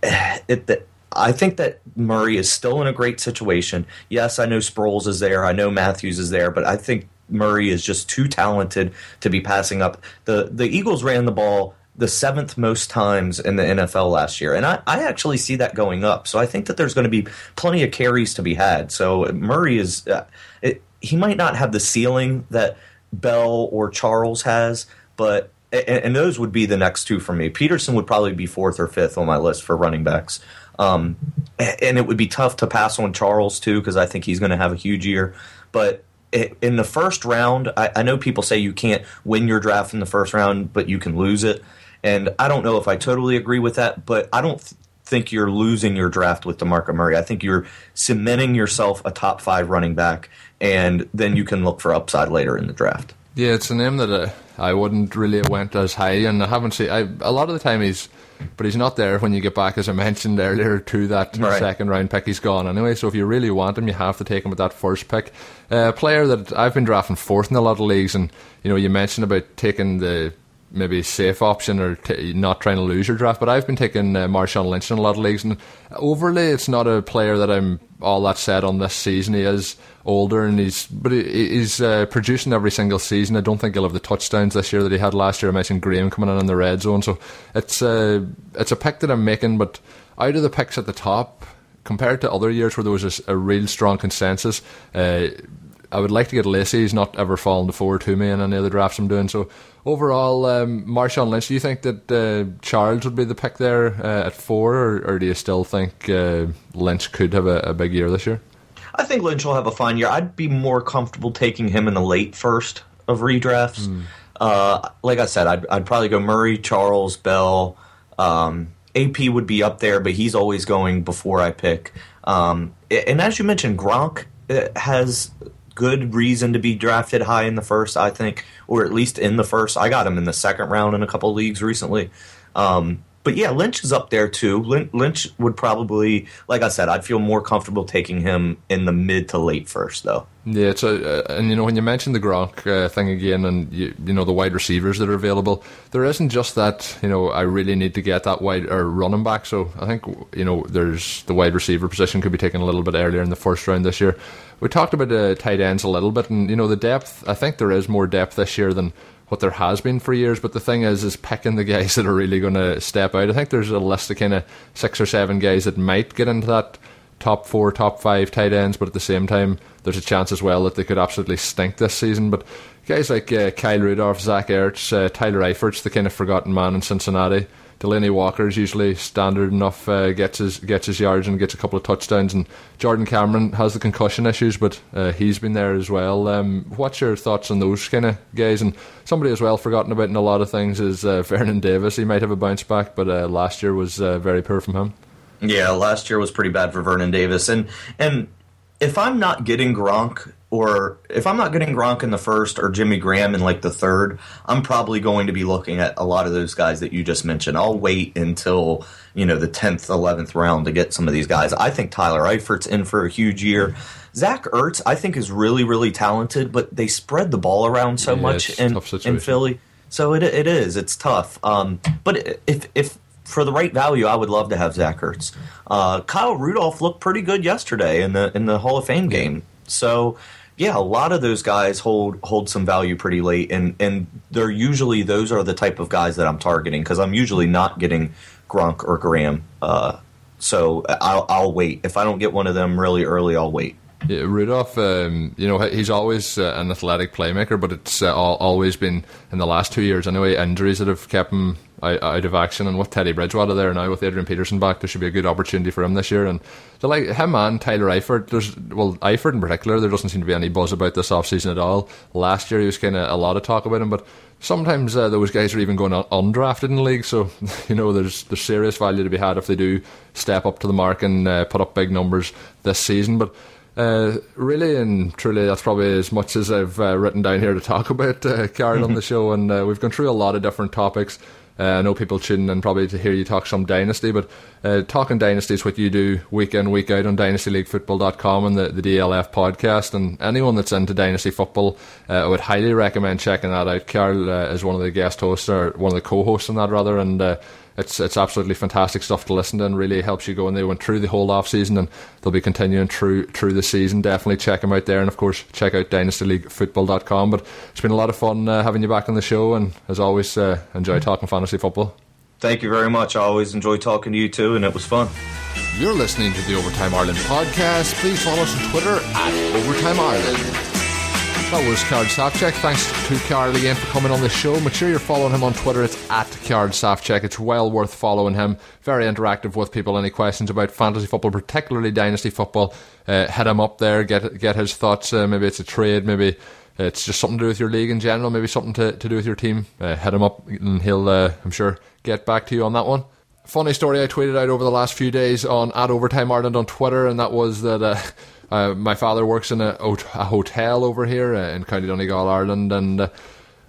It, the, I think that Murray is still in a great situation. Yes, I know Sproles is there. I know Matthews is there, but I think Murray is just too talented to be passing up. The the Eagles ran the ball the seventh most times in the NFL last year. And I, I actually see that going up. So I think that there's going to be plenty of carries to be had. So Murray is, uh, it, he might not have the ceiling that Bell or Charles has, but, and, and, those would be the next two for me. Peterson would probably be fourth or fifth on my list for running backs. Um, and it would be tough to pass on Charles too, because I think he's going to have a huge year. But in the first round, I, I know people say you can't win your draft in the first round, but you can lose it. And I don't know if I totally agree with that, but I don't th- think you're losing your draft with DeMarco Murray. I think you're cementing yourself a top five running back, and then you can look for upside later in the draft. Yeah, it's a name that uh, I wouldn't really have went as high, and I haven't seen. I, a lot of the time he's, but he's not there when you get back, as I mentioned earlier, to that right. second round pick. He's gone anyway. So if you really want him, you have to take him with that first pick. A uh, player that I've been drafting fourth in a lot of leagues, and you know, you mentioned about taking the maybe a safe option or t- not trying to lose your draft. But I've been taking uh, Marshawn Lynch in a lot of leagues, and overly, it's not a player that I'm all that set on this season. He is older, and he's but he, he's uh, producing every single season. I don't think he'll have the touchdowns this year that he had last year. I mentioned Graham coming in in the red zone, so it's uh, it's a pick that I'm making. But out of the picks at the top, compared to other years where there was a, a real strong consensus. Uh, I would like to get Lacy. He's not ever fallen to four to me in any of the drafts I'm doing. So overall, um, Marshawn Lynch, do you think that uh, Charles would be the pick there uh, at four, or, or, do you still think uh, Lynch could have a, a, big year this year? I think Lynch will have a fine year. I'd be more comfortable taking him in the late first of redrafts. Mm. like I said, I'd, I'd, probably go Murray, Charles, Bell. Um, AP would be up there, but he's always going before I pick. Um, and as you mentioned, Gronk uh, has good reason to be drafted high in the first, I think, or at least in the first. I got him in the second round in a couple leagues recently. Um, but yeah, Lynch is up there too. Lynch would probably, like I said, I'd feel more comfortable taking him in the mid to late first, though. Yeah, it's a, uh, and you know when you mentioned the Gronk uh, thing again, and you, you know the wide receivers that are available, there isn't just that. You know, I really need to get that wide or running back. So I think you know there's the wide receiver position could be taken a little bit earlier in the first round this year. We talked about the tight ends a little bit, and you know the depth. I think there is more depth this year than what there has been for years. But the thing is, is picking the guys that are really going to step out. I think there's a list of kind of six or seven guys that might get into that top four, top five tight ends, but at the same time, there's a chance as well that they could absolutely stink this season. But guys like uh, Kyle Rudolph, Zach Ertz, uh, Tyler Eifert's the kind of forgotten man in Cincinnati. Delanie Walker is usually standard enough, uh, gets his gets his yards and gets a couple of touchdowns. And Jordan Cameron has the concussion issues, but uh, he's been there as well. Um, what's your thoughts on those kind of guys? And somebody as well forgotten about in a lot of things is uh, Vernon Davis. He might have a bounce back, but uh, last year was uh, very poor from him. Yeah, last year was pretty bad for Vernon Davis, and and if I'm not getting Gronk or if I'm not getting Gronk in the first or Jimmy Graham in like the third, I'm probably going to be looking at a lot of those guys that you just mentioned. I'll wait until, you know, the 10th, 11th round to get some of these guys. I think Tyler Eifert's in for a huge year. Zach Ertz, I think, is really, really talented, but they spread the ball around so yeah, much in, in Philly. So it, it is. It's tough. Um, but if, if for the right value, I would love to have Zach Ertz. Uh, Kyle Rudolph looked pretty good yesterday in the in the Hall of Fame game. So yeah, a lot of those guys hold hold some value pretty late, and and they're usually those are the type of guys that I'm targeting because I'm usually not getting Gronk or Graham. Uh, so I'll, I'll wait if I don't get one of them really early. I'll wait. Yeah, Rudolph, um, you know, he's always uh, an athletic playmaker, but it's uh, always been in the last two years anyway injuries that have kept him out, out, of action. And with Teddy Bridgewater there now, with Adrian Peterson back, there should be a good opportunity for him this year. And so, like him and Tyler Eifert, there's well Eifert in particular, there doesn't seem to be any buzz about this offseason at all. Last year, he was kind of a lot of talk about him, but sometimes uh, those guys are even going undrafted in the league. So you know, there's there's serious value to be had if they do step up to the mark and uh, put up big numbers this season. But uh, really and truly, that's probably as much as I've uh, written down here to talk about, uh, Karl, on the show. And uh, we've gone through a lot of different topics. Uh, I know people tune in probably to hear you talk some Dynasty, but uh, talking Dynasty is what you do week in, week out on DynastyLeagueFootball.com and the, the DLF podcast. And anyone that's into Dynasty football, uh, I would highly recommend checking that out. Uh, is one of the guest hosts, or one of the co hosts on that, rather. And uh, it's it's absolutely fantastic stuff to listen to and really helps you go. And they went through the whole off season and they'll be continuing through through the season. Definitely check them out there, and of course check out dynastyleaguefootball.com. But it's been a lot of fun uh, having you back on the show, and as always, uh, enjoy talking fantasy football. Thank you very much. I always enjoy talking to you too, and it was fun. You're listening to the Overtime Ireland podcast. Please follow us on Twitter at Overtime Ireland. That was Karl Safchek. Thanks to Karl again for coming on the show. Make sure you're following him on Twitter. It's at Karl Safchek. It's well worth following him. Very interactive with people. Any questions about fantasy football, particularly dynasty football, uh, head him up there. Get get his thoughts. Uh, maybe it's a trade. Maybe it's just something to do with your league in general. Maybe something to, to do with your team. Uh, head him up, and he'll, uh, I'm sure, get back to you on that one funny story I tweeted out over the last few days on at Overtime Ireland on Twitter, and that was that uh, uh, my father works in a, a hotel over here uh, in County Donegal, Ireland, and uh,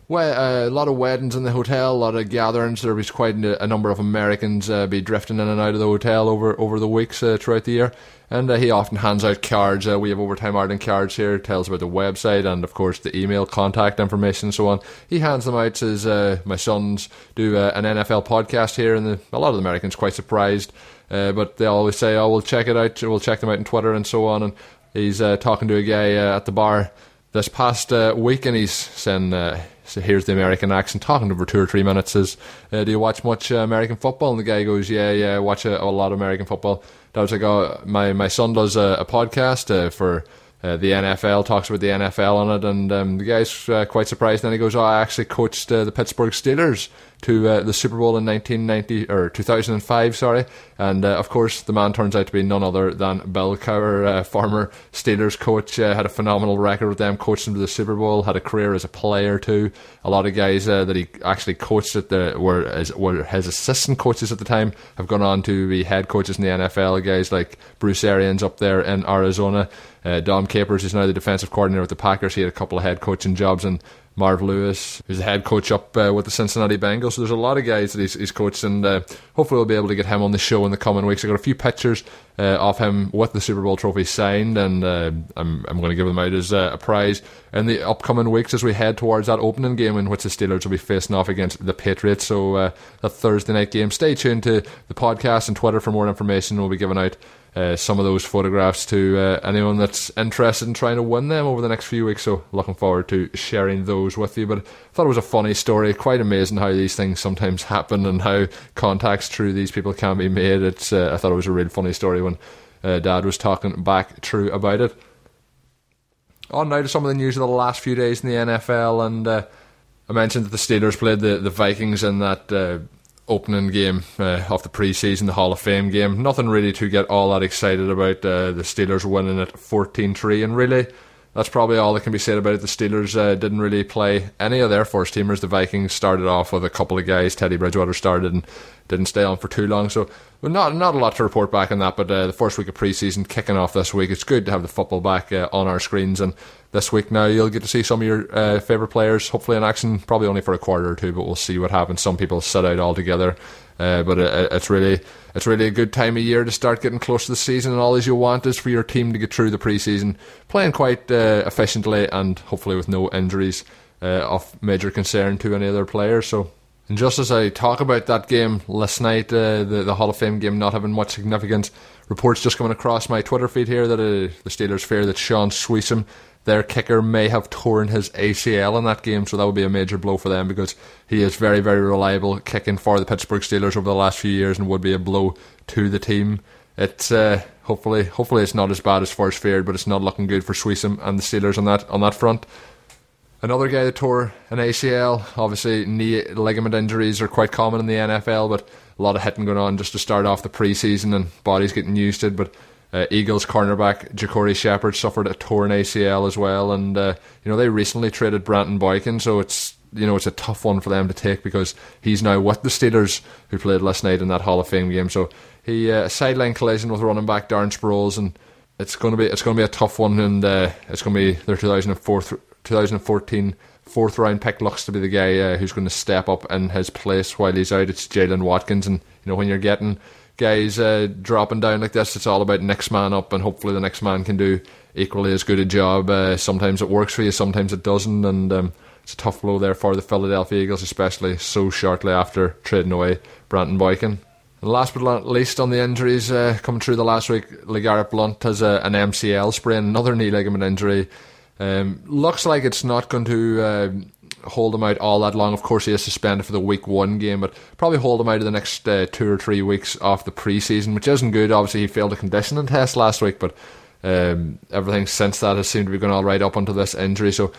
well, uh, a lot of weddings in the hotel, a lot of gatherings. There was quite a, number of Americans uh, be drifting in and out of the hotel over over the weeks uh, throughout the year. And he often hands out cards. we have Overtime Ireland cards here. Tells about the website and, of course, the email contact information and so on. He hands them out. Says my sons do an NFL podcast here, and the, a lot of the Americans quite surprised uh, but they always say, "Oh, we'll check it out. We'll check them out on Twitter and so on." And he's uh, talking to a guy uh, at the bar this past uh, week, and he's saying, uh, so "Here's the American accent." Talking to him for two or three minutes. Says, "Do you watch much American football?" And the guy goes, "Yeah, yeah, I watch a, a lot of American football." I was like, "Oh, my my son does a, a podcast for." Uh, the NFL talks about the NFL on it, and um, the guy's uh, quite surprised. And then he goes, "Oh, I actually coached uh, the Pittsburgh Steelers to uh, the Super Bowl in 1990 or 2005, sorry. And uh, of course, the man turns out to be none other than Bill Cowher, uh, former Steelers coach. Uh, had a phenomenal record with them, coached them to the Super Bowl. Had a career as a player too. A lot of guys uh, that he actually coached at the were his, were his assistant coaches at the time have gone on to be head coaches in the NFL. Guys like Bruce Arians up there in Arizona. Uh, Dom Capers is now the defensive coordinator with the Packers. He had a couple of head coaching jobs and Marv Lewis, who's the head coach up uh, with the Cincinnati Bengals. So there's a lot of guys that he's, he's coached, and uh, hopefully we'll be able to get him on the show in the coming weeks. I got a few pictures uh, of him with the Super Bowl trophy signed, and uh, I'm, I'm going to give them out as uh, a prize in the upcoming weeks as we head towards that opening game in which the Steelers will be facing off against the Patriots. So uh, that Thursday night game. Stay tuned to the podcast and Twitter for more information. We'll be giving out uh, some of those photographs to uh, anyone that's interested in trying to win them over the next few weeks. So, looking forward to sharing those with you. But I thought it was a funny story. Quite amazing how these things sometimes happen and how contacts through these people can be made. It's uh, I thought it was a really funny story when uh, Dad was talking back through about it. On now to some of the news of the last few days in the NFL, and uh, I mentioned that the Steelers played the, the Vikings in that opening game uh, of the preseason, the Hall of Fame game. Nothing really to get all that excited about. Uh, the Steelers winning it 14 3, and really, that's probably all that can be said about it. The Steelers uh, didn't really play any of their first teamers. The Vikings started off with a couple of guys. Teddy Bridgewater started and didn't stay on for too long. So, well, not not a lot to report back on that. But uh, the first week of preseason kicking off this week. It's good to have the football back uh, on our screens. And this week now, you'll get to see some of your uh, favourite players, hopefully in action. Probably only for a quarter or two, but we'll see what happens. Some people sit out altogether. Uh, but it, it's really it's really a good time of year to start getting close to the season, and all as you want is for your team to get through the preseason, playing quite uh, efficiently and hopefully with no injuries uh, of major concern to any other players. So, and just as I talk about that game last night, uh, the the Hall of Fame game not having much significance, reports just coming across my Twitter feed here that uh, the Steelers fear that Shaun Suisham their kicker may have torn his ACL in that game, so that would be a major blow for them because he is very, very reliable kicking for the Pittsburgh Steelers over the last few years and would be a blow to the team. It's uh, hopefully, hopefully it's not as bad as first feared, but it's not looking good for Suisham and the Steelers on that on that front. Another guy that tore an ACL. Obviously, knee ligament injuries are quite common in the NFL, but a lot of hitting going on just to start off the preseason and bodies getting used to it. But uh, Eagles cornerback JaCorey Shepherd suffered a torn ACL as well, and uh, you know they recently traded Brandon Boykin, so it's you know it's a tough one for them to take because he's now with the Steelers who played last night in that Hall of Fame game. So he uh, sideline collision with running back Darren Sproles, and it's going to be it's going to be a tough one, and uh, it's going to be their 2004, 2014 fourth round pick looks to be the guy uh, who's going to step up in his place while he's out. It's Jaylen Watkins, and you know when you're getting guys uh, dropping down like this. It's all about next man up, and hopefully the next man can do equally as good a job. Uh, sometimes it works for you, sometimes it doesn't, and um, it's a tough blow there for the Philadelphia Eagles, especially so shortly after trading away Brandon Boykin. And last but not least, on the injuries uh, coming through the last week, LeGarrette Blount has a, an MCL sprain, another knee ligament injury. Um, looks like it's not going to uh, hold him out all that long. Of course, he is suspended for the week one game, but probably hold him out of the next uh, two or three weeks off the preseason, which isn't good. Obviously, he failed a conditioning test last week, but um, everything since that has seemed to be going all right up until this injury. So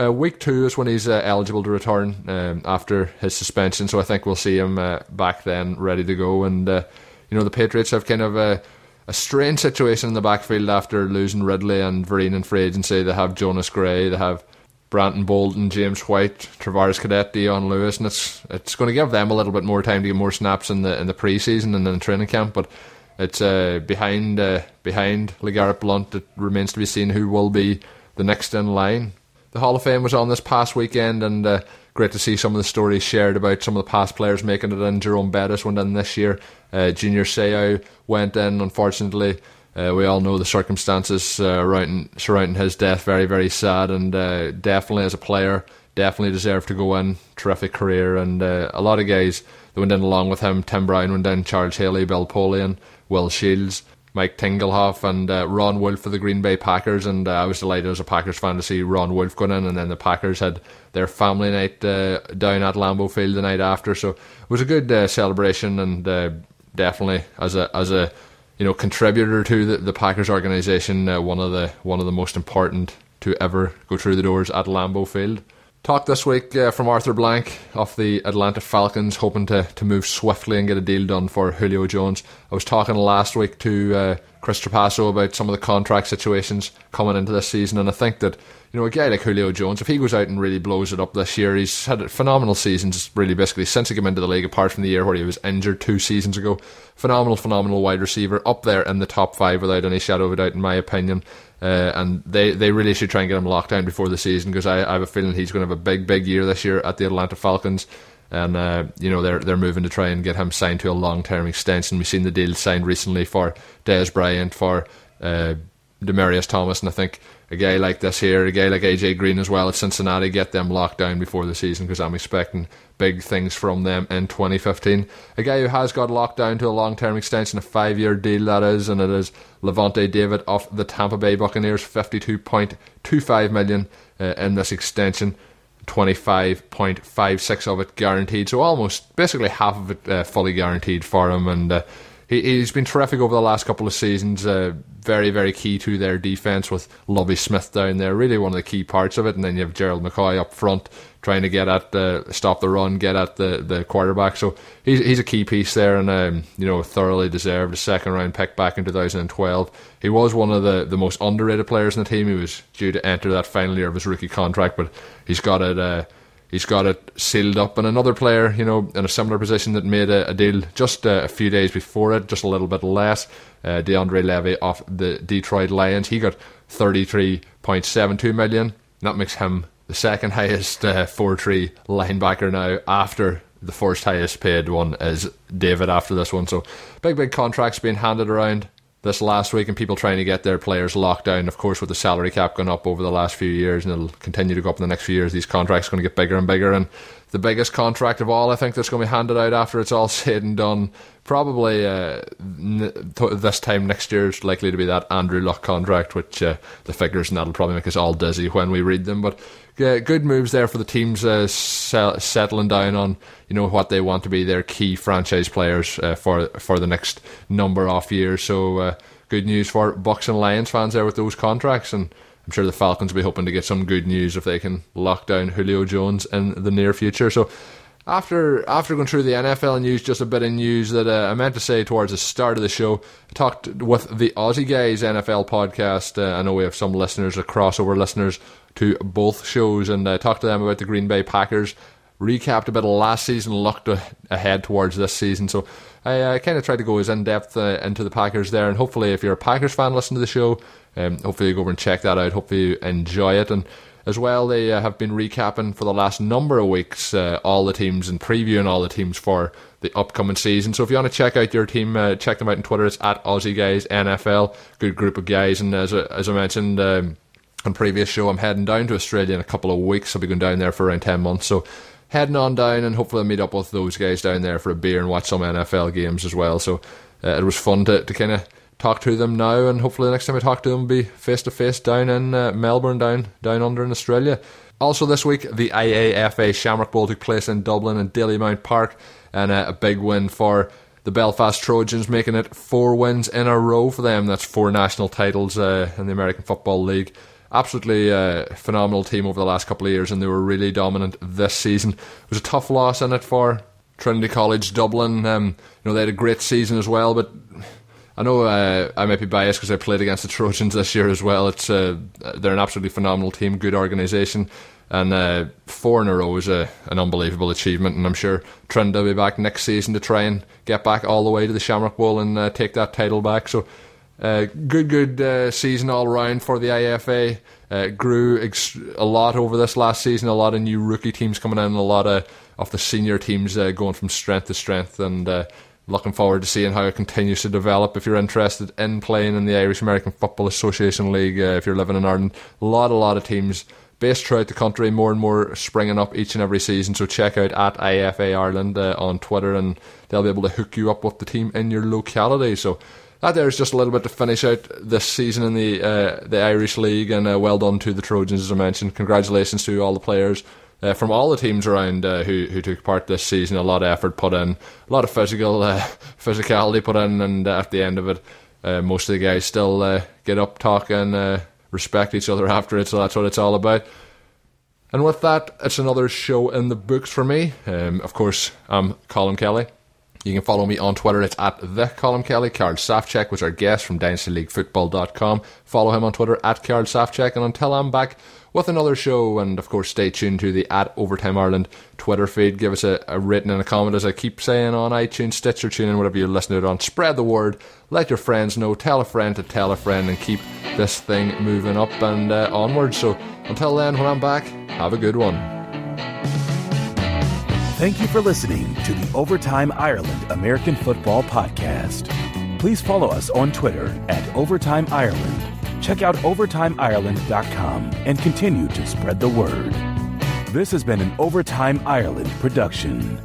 uh, week two is when he's uh, eligible to return um, after his suspension. So I think we'll see him uh, back then, ready to go. And uh, you know the Patriots have kind of a, strange situation in the backfield after losing Ridley and Vereen and free agency. They have Jonas Gray, they have Brandon Bolden, James White, Travaris Cadet, Dion Lewis, and it's it's going to give them a little bit more time to get more snaps in the in the preseason and in the training camp. But it's uh, behind uh, behind LeGarrette Blount. It remains to be seen who will be the next in line the Hall of Fame was on this past weekend, and uh, great to see some of the stories shared about some of the past players making it in. Jerome Bettis went in this year. Uh, Junior Seau went in, unfortunately. Uh, we all know the circumstances uh, surrounding, surrounding his death. Very, very sad, and uh, definitely as a player, definitely deserved to go in. Terrific career, and uh, a lot of guys that went in along with him. Tim Brown went in, Charles Haley, Bill Polian, Will Shields. Mike Tingelhoff and uh, Ron Wolf for the Green Bay Packers, and uh, I was delighted as a Packers fan to see Ron Wolf going in, and then the Packers had their family night uh, down at Lambeau Field the night after, so it was a good uh, celebration, and uh, definitely as a as a you know contributor to the, the Packers organization, one of the one of the most important to ever go through the doors at Lambeau Field. Talk this week uh, from Arthur Blank of the Atlanta Falcons, hoping to, to move swiftly and get a deal done for Julio Jones. I was talking last week to uh, Chris Trapasso about some of the contract situations coming into this season, and I think that you know a guy like Julio Jones, if he goes out and really blows it up this year, he's had a phenomenal seasons really basically since he came into the league. Apart from the year where he was injured two seasons ago, phenomenal, phenomenal wide receiver up there in the top five without any shadow of a doubt, in my opinion. Uh, and they, they really should try and get him locked down before the season because I, I, have a feeling he's going to have a big, big year this year at the Atlanta Falcons. And, uh, you know, they're, they're moving to try and get him signed to a long term extension. We've seen the deal signed recently for Dez Bryant, for uh, Demaryius Thomas, and I think a guy like this here, a guy like AJ Green as well at Cincinnati, get them locked down before the season because I'm expecting big things from them in 2015. A guy who has got locked down to a long term extension, a five year deal that is, and it is Lavonte David of the Tampa Bay Buccaneers, 52.25 million uh, in this extension. 25.56 of it guaranteed, so almost basically half of it uh, fully guaranteed for him. And uh, he, has been terrific over the last couple of seasons. Uh, very, very key to their defense with Lovie Smith down there. Really one of the key parts of it. And then you have Gerald McCoy up front trying to get at the stop the run, get at the, the quarterback. So he's he's a key piece there, and um, you know thoroughly deserved a second round pick back in 2012. He was one of the, the most underrated players in the team. He was due to enter that final year of his rookie contract, but he's got it. Uh, he's got it sealed up. And another player, you know, in a similar position that made a, a deal just uh, a few days before it, just a little bit less. Uh, DeAndre Levy of the Detroit Lions, he got 33.72 million. That makes him the second highest uh, 4-3 linebacker now after the first highest paid one is David after this one. So big, big contracts being handed around this last week and people trying to get their players locked down. Of course, with the salary cap going up over the last few years and it'll continue to go up in the next few years, these contracts are going to get bigger and bigger. And the biggest contract of all, I think, that's going to be handed out after it's all said and done, probably uh, this time next year is likely to be that Andrew Luck contract, which uh, the figures and that'll probably make us all dizzy when we read them. But uh, good moves there for the teams uh, settling down on you know what they want to be their key franchise players uh, for for the next number of years. So uh, good news for Bucks and Lions fans there with those contracts, and I'm sure the Falcons will be hoping to get some good news if they can lock down Julio Jones in the near future. So after after going through the NFL news, just a bit of news that uh, I meant to say towards the start of the show. I talked with the Aussie Guys NFL podcast. Uh, I know we have some listeners, crossover listeners to both shows, and I talked to them about the Green Bay Packers. Recapped a bit of last season, looked ahead towards this season. So I uh, kind of tried to go as in depth uh, into the Packers there, and hopefully, if you're a Packers fan, listen to the show. Um, hopefully, you go over and check that out. Hopefully, you enjoy it and as well. They uh, have been recapping for the last number of weeks uh, all the teams and previewing all the teams for the upcoming season. So if you want to check out your team, uh, check them out on Twitter. It's at Aussie Guys NFL. Good group of guys, and as, as I mentioned. Um, on previous show, I'm heading down to Australia in a couple of weeks. I'll be going down there for around 10 months. So heading on down and hopefully I'll meet up with those guys down there for a beer and watch some NFL games as well. So uh, it was fun to, to kind of talk to them now and hopefully the next time I talk to them be face to face down in uh, Melbourne, down, down under in Australia. Also this week, the IAFA Shamrock Bowl took place in Dublin and Dalymount Park and uh, a big win for the Belfast Trojans, making it four wins in a row for them. That's four national titles uh, in the American Football League. Absolutely uh, phenomenal team over the last couple of years, and they were really dominant this season. It was a tough loss in it for Trinity College Dublin. Um, you know they had a great season as well, but I know uh, I might be biased because I played against the Trojans this year as well. It's uh, they're an absolutely phenomenal team, good organisation, and uh, four in a row is a, an unbelievable achievement. And I'm sure Trent will be back next season to try and get back all the way to the Shamrock Bowl and uh, take that title back. So uh, good, good uh, season all round for the IFA. Grew ex- a lot over this last season. A lot of new rookie teams coming in, a lot of of the senior teams going from strength to strength, and looking forward to seeing how it continues to develop. If you're interested in playing in the Irish American Football Association League, uh, if you're living in Ireland, a lot, a lot of teams based throughout the country, more and more springing up each and every season. So check out at IFA Ireland on Twitter, and they'll be able to hook you up with the team in your locality. So that there is just a little bit to finish out this season in the uh, the Irish League, and uh, well done to the Trojans, as I mentioned. Congratulations to all the players uh, from all the teams around uh, who who took part this season. A lot of effort put in, a lot of physical uh, physicality put in, and uh, at the end of it, most of the guys still get up, talk, and respect each other after it. So that's what it's all about. And with that, it's another show in the books for me. Um, of course, I'm Colin Kelly. You can follow me on Twitter. It's at the Colin Kelly. Karl Safchek was our guest from DynastyLeagueFootball.com. Follow him on Twitter at Karl Safchek. And until I'm back with another show, and of course, stay tuned to the at Overtime Ireland Twitter feed. Give us a, a written and a comment, as I keep saying on iTunes, Stitcher, TuneIn, whatever you listen to it on. Spread the word. Let your friends know. Tell a friend to tell a friend, and keep this thing moving up and uh, onward. So until then, when I'm back, have a good one. Thank you for listening to the Overtime Ireland American Football Podcast. Please follow us on Twitter at Overtime Ireland. Check out OvertimeIreland.com and continue to spread the word. This has been an Overtime Ireland production.